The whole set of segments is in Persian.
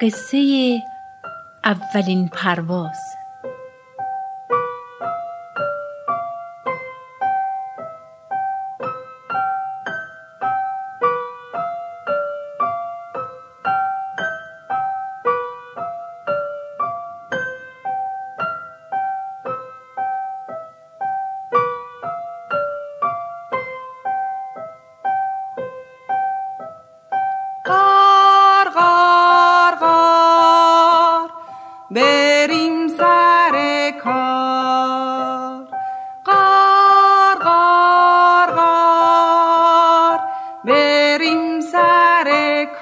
قصه اولین پرواز.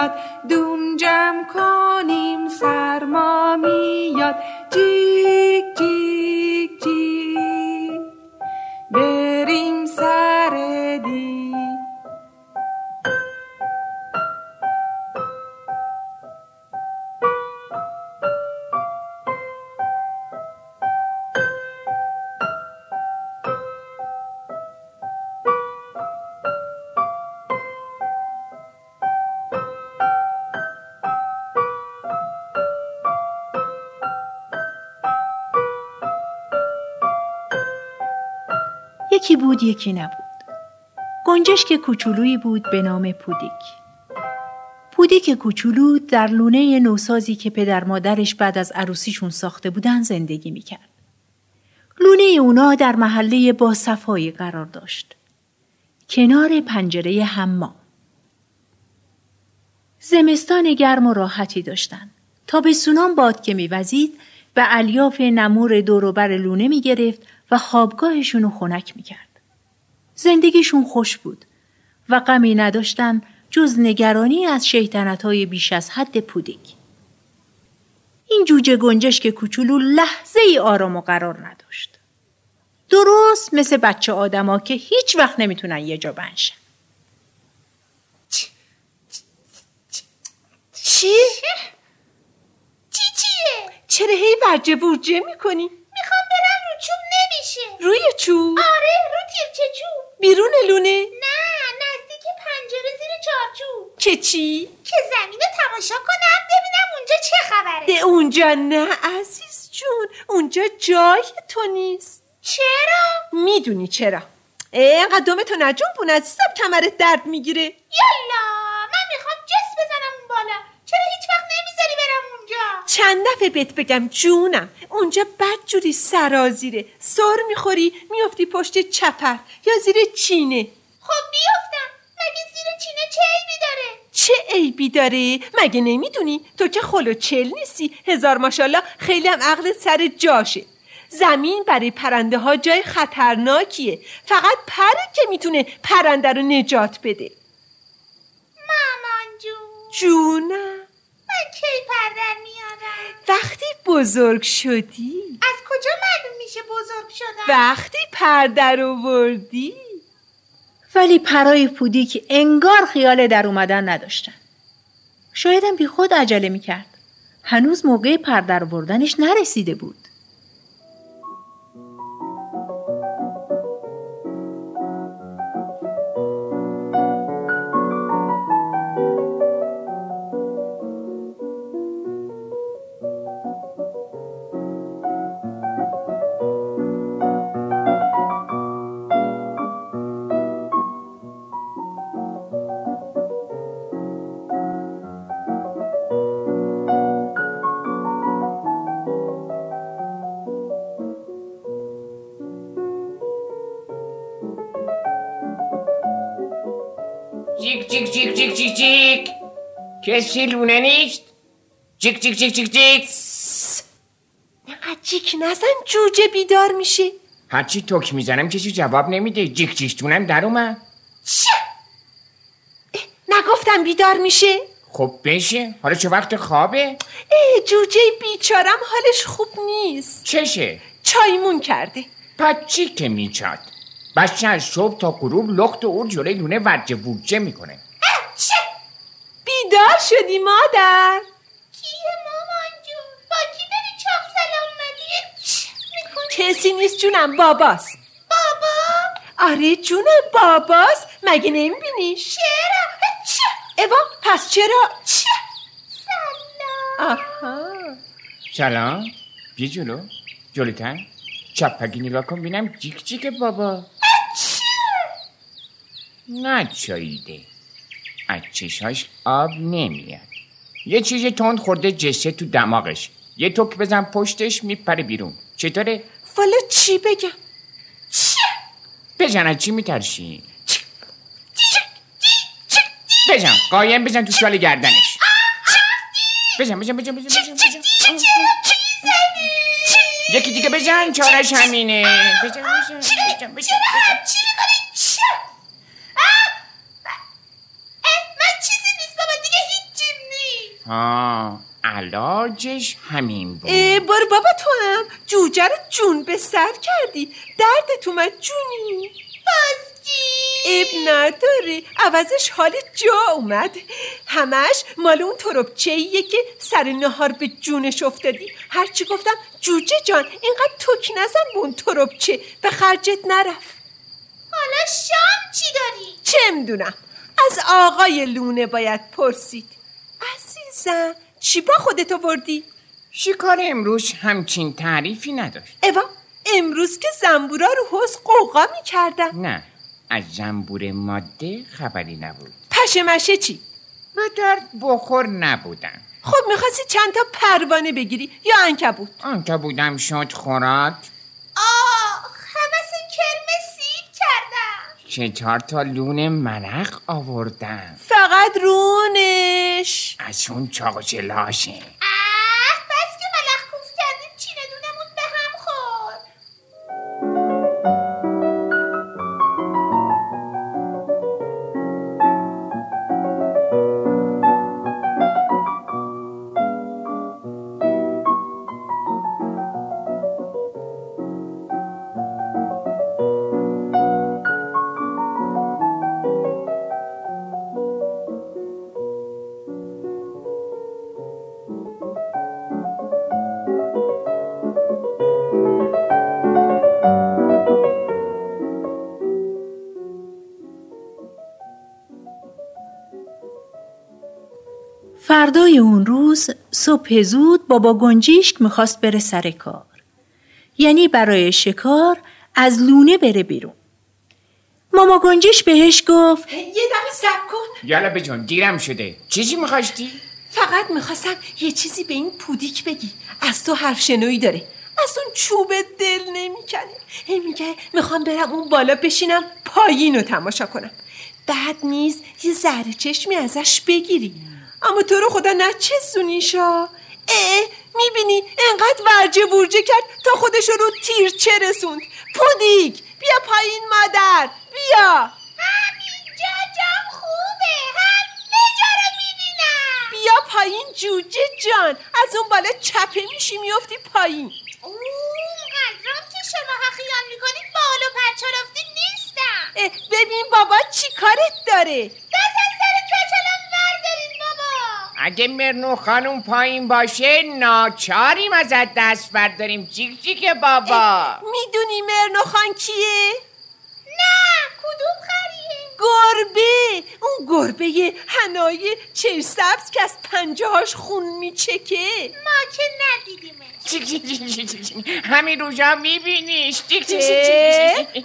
میاد. دون جمع کنیم یکی بود یکی نبود. گنجشک کوچولویی بود به نام پودیک. پودیک کوچولو در لونه نوسازی که پدر مادرش بعد از عروسیشون ساخته بودن زندگی می‌کرد. لونه اونا در محله با صفایی قرار داشت. کنار پنجره حمام. زمستان گرم و راحتی داشتن. تا به سونان باد که میوزید به الیاف نمور دوروبر لونه می‌گرفت و خوابگاهشون رو خنک می‌کرد. زندگیشون خوش بود و غمی نداشتن جز نگرانی از شیطنت های بیش از حد پودیک. این جوجه گنجشک کوچولو لحظه ای آرام و قرار نداشت. درست مثل بچه آدما که هیچ وقت نمی‌تونن یه جا بنشن. چی؟ چی چیه؟ چرا هی برجه بورجه می‌کنی؟ می‌خوام برم رو چوب نمیشه روی چوب؟ آره رو تیرچه چوب بیرون لونه؟ نه نزدیک پنجره زیر چارچوب که چی؟ که زمین رو تماشا کنم ببینم اونجا چه خبره ده اونجا نه عزیز جون اونجا جای تو نیست چرا؟ می‌دونی چرا اینقدر دومتو نجنبون عزیزم کمرت درد می‌گیره یالا من می‌خوام جس بزنم اون بالا چرا هیچ وقت نمی‌ذاری برم اونجا چند دفعه بهت بگم جونم. اونجا بدجوری سرازیره. سر می‌خوری میافتی پشت چپر یا زیر چینه. خب بیفتم مگه زیر چینه چه عیبی داره؟ چه عیبی داره؟ مگه نمی‌دونی؟ تو که خلو چل نیستی. هزار ماشالله خیلی هم عقل سر جاشه. زمین برای پرنده ها جای خطرناکیه. فقط پره که می‌تونه پرنده رو نجات بده. مامان جون. جونم. من کی پردر میارم وقتی بزرگ شدی از کجا معلوم میشه بزرگ شدم وقتی پردر آوردی ولی پرای پودیک انگار خیال در اومدن نداشتن. شایدم بی خود عجله می‌کرد. هنوز موقع پردر بردنش نرسیده بود. کسی لونه نیست؟ جیک جیک جیک جیک اینقدر جیک نزن جوجه بیدار میشه هرچی توک می‌زنم کسی جواب نمیده. جیک جیکتونم در اومد. نگفتم بیدار میشه خب بشه. حالا چه وقت خوابه؟ اه جوجه بیچارم حالش خوب نیست. چشه؟ چایمون کرده پس چی که میچاد؟ بچه از صبح تا غروب لخت و اور جلوی لونه ورجه ورجه می‌کنه. بیدار شدی مادر. کیه مامان جون؟ با کی داری چاپ سلام کسی نیست جونم باباست. بابا؟ آره جونم باباست مگه نمیبینیش؟ چرا؟ چه؟ اوا پس چرا؟ چه؟ سلام. آها. سلام. بیا جلو. جلوتر. چپگی نگاه کن بینم جیک جیک بابا. نچاییده. از چشاش آب نمیاد. یه چیز تند خورده جسه تو دماغش. یه توک بزن پشتش میپره بیرون. چطوره؟ والا چی بگم؟ بزن از چی میترشی؟ بزن. قایم بزن تو سوال گردنش. بزن بزن بزن بزن بزن, بزن. یکی دیگه بزن. چارش همینه. بزن بزن بزن بزن بزن من چیزی نیست بابا دیگه هیچی آه. علاجش همین بود. برو بابا تو هم جوجه رو جون به سر کردی. دردت اومد جونی. اب نداره. عوضش حال جا اومد. همش مال اون تربچه ایه که سر نهار به جونش افتادی. هرچی گفتم جوجه جان اینقدر توک نزن به اون تربچه. به خرجت نرفت. حالا شام چی داری؟ چه می‌دونم. از آقای لونه باید پرسید. عزیزم چی با خودت آوردی؟ شکار امروز همچین تعریفی نداشت؟ اوا امروز که زنبورا رو حوز قوقا می‌کردن. نه از زنبور ماده خبری نبود. پشه چی؟ به درد بخور نبودن. خب می‌خواستی چند تا پروانه بگیری یا انکبوت آنکه بودم شد خوراک. آه حوث کرم سیب کردم چه چهار تا لون منق آوردم فقط رونش. از اون چاق فردای اون روز صبح زود بابا گنجیشک می‌خواست بره سر کار. یعنی برای شکار از لونه بره بیرون. ماما گنجیش بهش گفت یه دقیقه سب کن. یالا بجون دیرم شده. چیزی می‌خواستی؟ فقط می‌خواستم یه چیزی به این پودیک بگی. از تو حرف شنوی داره. از اون چوب دل نمی‌کنه. هی میگه می‌خوام برم اون بالا بشینم پایین رو تماشا کنم. بعد نیز یه زهر چشمی ازش بگیری. اما تو رو خدا نچسونیشا اه می‌بینی انقدر ورجه ورجه کرد تا خودش رو تیرچه رسوند. پودیک بیا پایین مادر بیا. همینجا جام خوبه همه جا رو می‌بینم. بیا پایین جوجه جان از اون بالا چپه میشی میافتی پایین. اوه قدرم که شما خیال می‌کنید بال و پرچرافتی نیستم. ببین بابا چی کارت داره. دست اگه مرنو خانم پایین باشه ناچاریم ازت دست برداریم جیک جیک بابا می‌دونی مرنو خان کیه؟ گربه اون گربه هنای چشم سبز که از پنجه هاش خون میچکه ما که ندیدیمش. همین روزا میبینیش.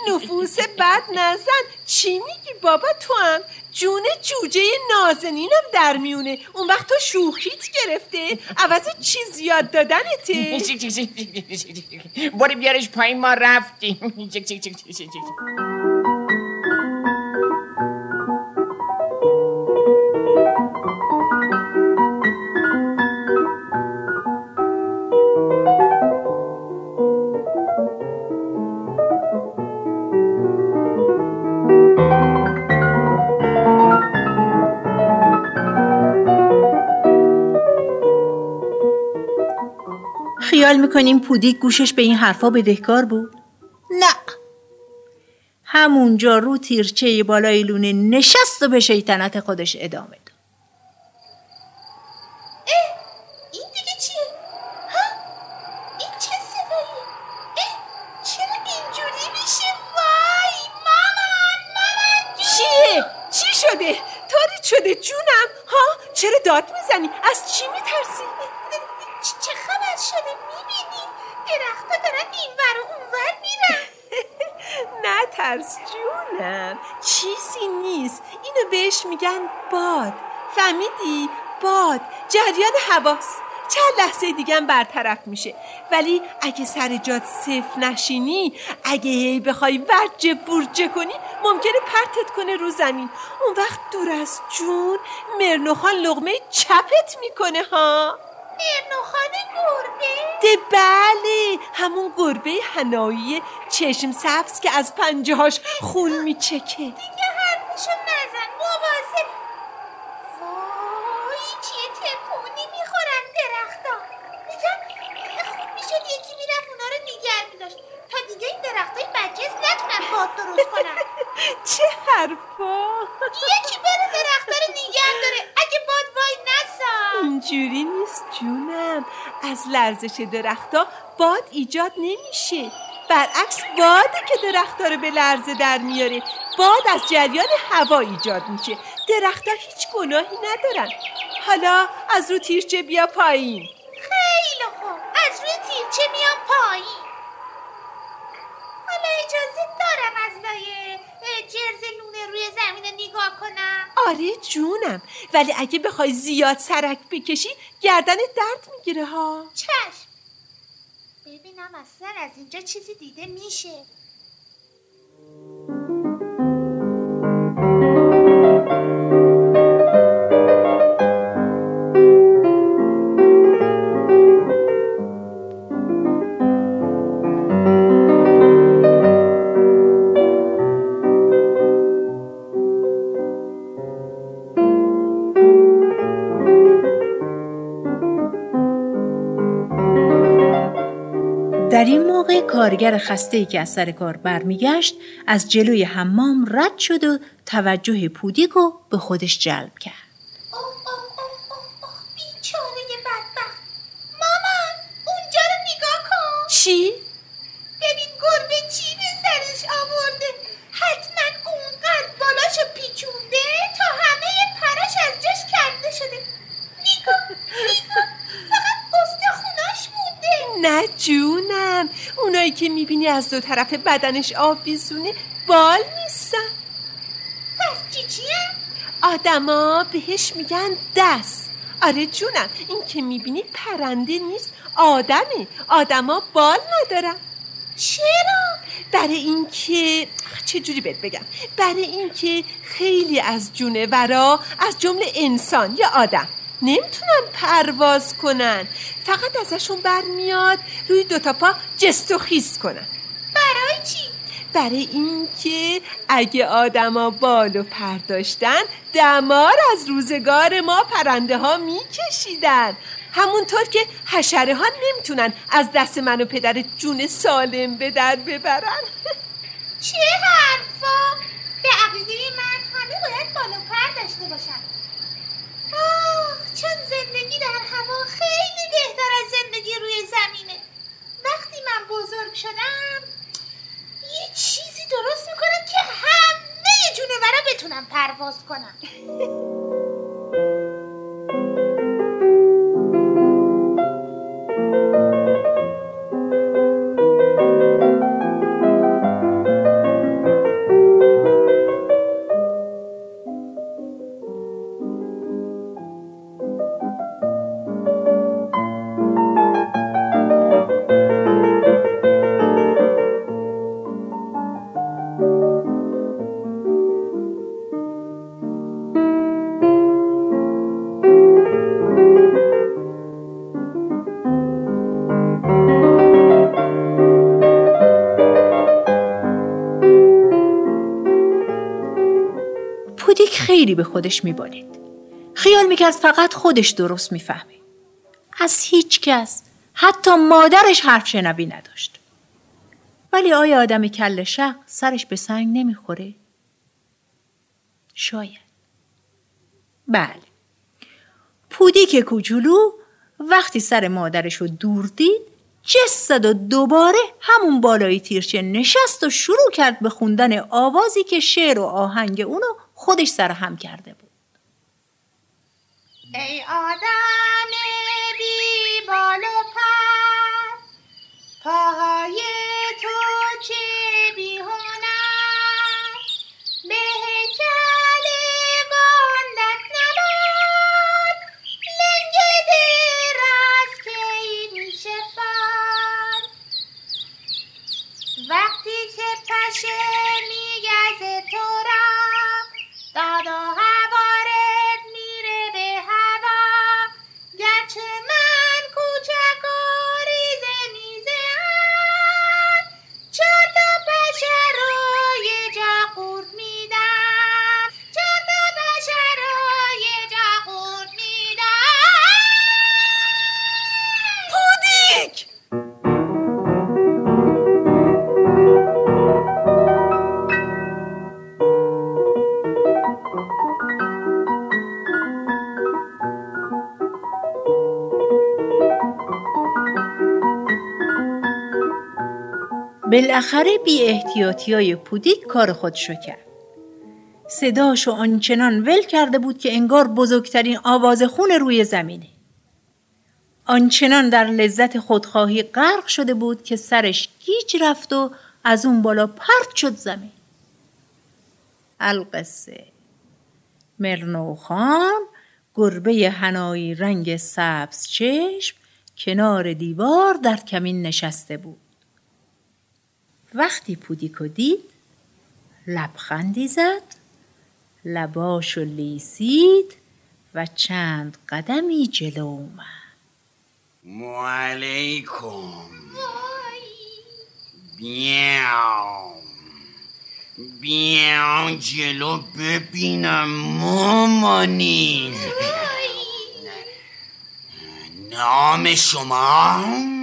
نفوس بد نزن چی میگی بابا تو هم جون جوجه نازنینم در میونه اون وقت تو شوخیت گرفته عوض چیز یاد دادنته. برو بیارش پایین ما رفتیم خیال می‌کنیم پودیک گوشش به این حرفا بدهکار بود؟ نه همونجا رو تیرچه بالای لونه نشست و به شیطنت خودش ادامه خبر شده می‌بینی؟ درختا دارن اینور و اونور میرن. نه ترس جونم. چیزی نیست. اینو بهش میگن باد. فهمیدی؟ باد. جریان هواست چند لحظه دیگه هم برطرف میشه. ولی اگه سر جات صفر نشینی اگه هی بخوای ورجه برجه کنی ممکنه پرتت کنه رو زمین. اون وقت دور از جون مرنوخان لغمه چپت می‌کنه ها؟ مرنوخان گربه. ده بله همون گربه هنایی چشم سبز که از پنجه هاش خون میچکه. دیگه حرفشو نزن مواظب. وای چیه تکونی می‌خورن درختا. میگم خوب می‌شد یکی می‌رفت اونا رو نگر میداشت. تا دیگه این درختای بجز نتونن باد درست کنن. چه حرفا. یکی بره درختا اینجوری نیست جونم. از لرزش درختا باد ایجاد نمیشه. برعکس باده که درختا رو به لرزه در میاره باد از جریان هوا ایجاد میشه. درختا هیچ گناهی ندارن. حالا از رو تیرچه بیا پایین. خیلی خوب. از روی تیرچه میام پایین حالا اجازه دارم از لایه اه، جرز لونه روی زمین رو نگاه کنم؟ آره جونم. ولی اگه بخوای زیاد سرک بکشی گردنت درد می‌گیره ها. چشم. ببینم اصلا از اینجا چیزی دیده میشه. کارگر خسته که از سر کار برمیگشت از جلوی حمام رد شد و توجه پودیک رو به خودش جلب کرد. چی؟ ببین گربه چی؟ به سرش آورده. حتما اونقدر بالاشو پیچونده تا همه پراش از جاش کنده شده. نگاه نگاه. فقط استخوناش مونده. نه جونم اونایی که می‌بینی از دو طرف بدنش آویزونه بال نیستن. پس چی چیه؟ آدما بهش میگن دست. آره جونم این که می‌بینی پرنده نیست آدمه. آدما بال ندارن. چرا؟ برای اینکه چه جوری بهت بگم؟ برای اینکه خیلی از جونورا از جمله انسان یا آدم نمی‌تونن پرواز کنن. فقط ازشون برمیاد روی دوتا پا جست و خیز کنن. برای چی؟ برای اینکه اگه آدما بال و پر داشتن دمار از روزگار ما پرنده ها میکشیدن. همونطور که حشره ها نمی‌تونن از دست من و پدر جون سالم به در ببرن. چه حرفا؟ به عقیده من همه باید بالا پر داشته باشن. آه چون زندگی در هوا خیلی بهتر از زندگی روی زمینه. وقتی من بزرگ شدم یه چیزی درست می‌کنم که همه جونورا بتونم پرواز کنم به خودش میبالید. خیال می‌کرد فقط خودش درست می‌فهمه. از هیچ کس حتی مادرش حرف شنوی نداشت. ولی آیا آدم کل شق سرش به سنگ نمی‌خوره؟ شاید. بله. پودیک کوچولو وقتی سر مادرش رو دور دید جست زد و دوباره همون بالای تیرچه نشست و شروع کرد به خوندن آوازی که شعر و آهنگ اونو خودش سرهم کرده بود. ای آدم بی بال و پر پاهای تو چه بی هنر به هیکل گندت نباد لنگ دراز کی میشه فر وقتی که پشه میگزه تو را Da da. بالاخره بی احتیاطی های پودیک کار خودشو کرد. صداشو آنچنان ول کرده بود که انگار بزرگترین آواز خون روی زمینه. آنچنان در لذت خودخواهی غرق شده بود که سرش گیج رفت و از اون بالا پرت شد زمین. القصه مرنوخان گربه هنایی رنگ سبز چشم کنار دیوار در کمین نشسته بود. وقتی پودیکو دید لبخندی زد لباشو لیسید و چند قدمی جلو اومد. معلیکم بیام. بیام جلو ببینم مامانی. نام شما؟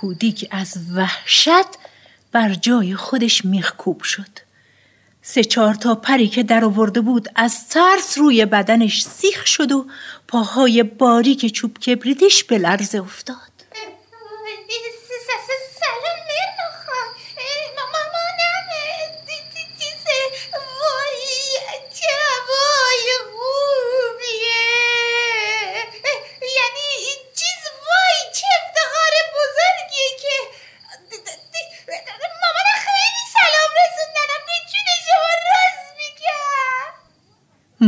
پودیک از وحشت بر جای خودش میخکوب شد. سه چهار تا پری که در آورده بود از ترس روی بدنش سیخ شد و پاهای باریک چوب کبریتش به لرزه افتاد.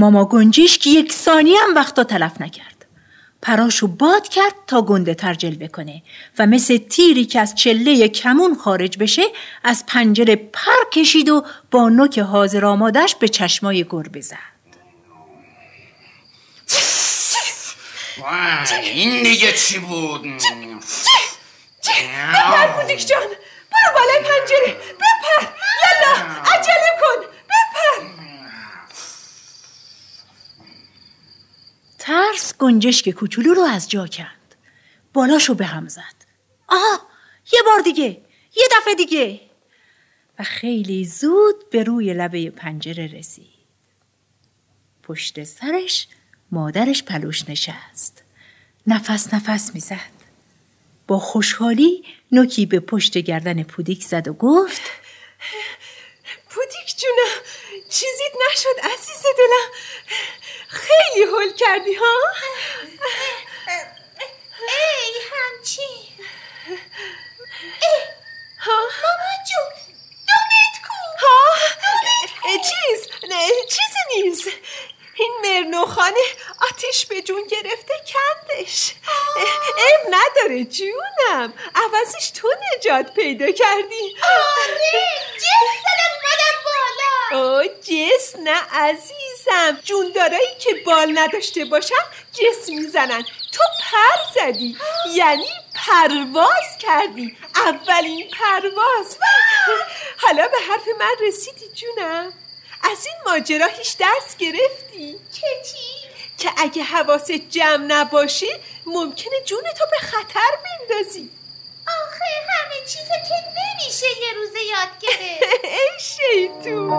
ماما گنجیش که یک ثانیه هم وقتا تلف نکرد. پراشو باد کرد تا گنده تر جلوه کنه و مثل تیری که از چله کمون خارج بشه از پنجره پر کشید و با نوک حاضر آمادش به چشمای گربه زد این دیگه چی بود؟ برو بالای پنجره بپر یالا عجله کن بپر ترس گنجشک کوچولو رو از جا کرد. بالاشو به هم زد. آها یه بار دیگه یه دفعه دیگه. و خیلی زود به روی لبه پنجره رسید. پشت سرش مادرش پلوش نشست. نفس نفس می‌زد. با خوشحالی نوکی به پشت گردن پودیک زد و گفت پودیک جونم چیزیت نشد عزیز دلم. خیلی حل کردی ها؟ ای همچی ها؟ ماما جون دونت کو ها؟ چیز؟ نه چیزی نیست. این مرنوخانه آتیش به جون گرفته کندش. اب نداره جونم. عوضش تو نجات پیدا کردی. آره جس اومدم بالا. او جس نه عزیزم جوندارایی که بال نداشته باشن جس می‌زنن. تو پر زدی. یعنی پرواز کردی. اولین پرواز. حالا به حرف من رسیدی جونم. از این ماجرا هیچ درس گرفتی؟ چه چی؟ که اگه حواست جمع نباشه ممکنه جون تو به خطر بندازی آخه همه چیز که نمیشه یه روزه یاد گرفت. ای شیطون.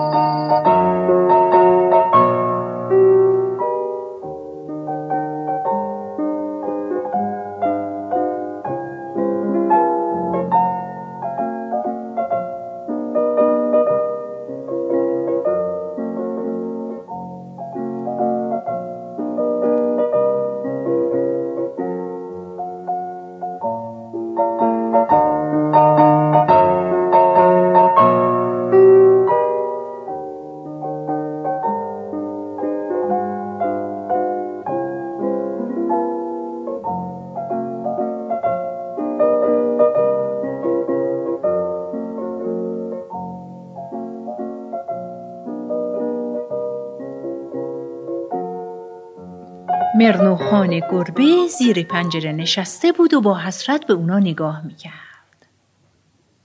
مرنوخان گربه زیر پنجره نشسته بود و با حسرت به اونا نگاه می‌کرد.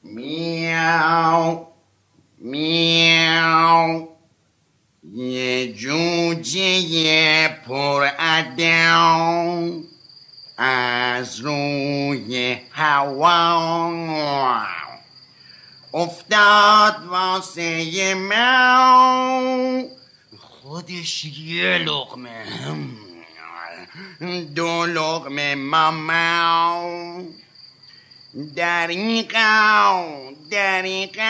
میاو میاو یه جوجه پر از روی هوا. افتاد واسه من خودش یه لقمه. دو لقمه ماما دریقا دریقا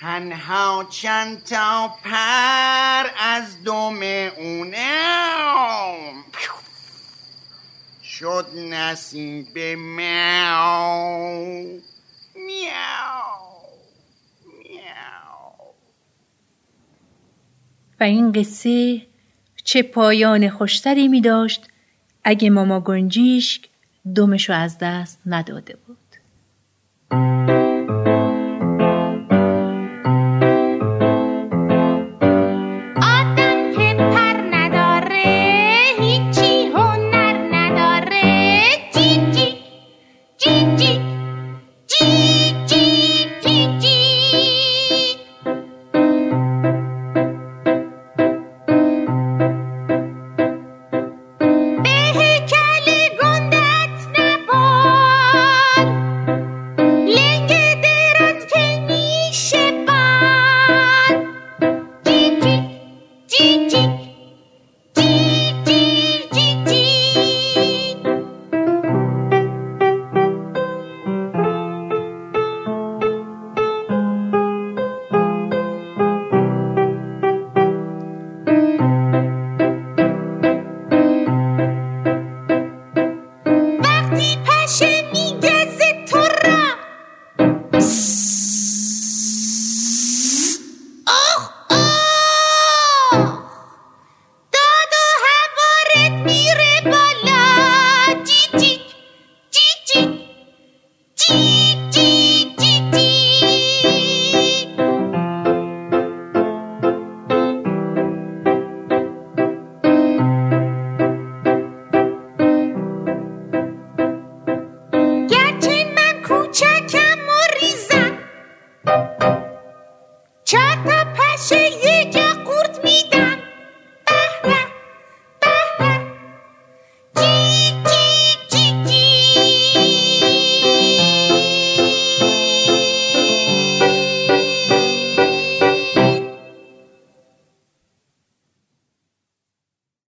تنها چند تا پر از دم اونم شد نصیب میاو میاو میاو و این قصه چه پایان خوشتری می داشت اگه ماما گنجیشک دمشو از دست نداده بود.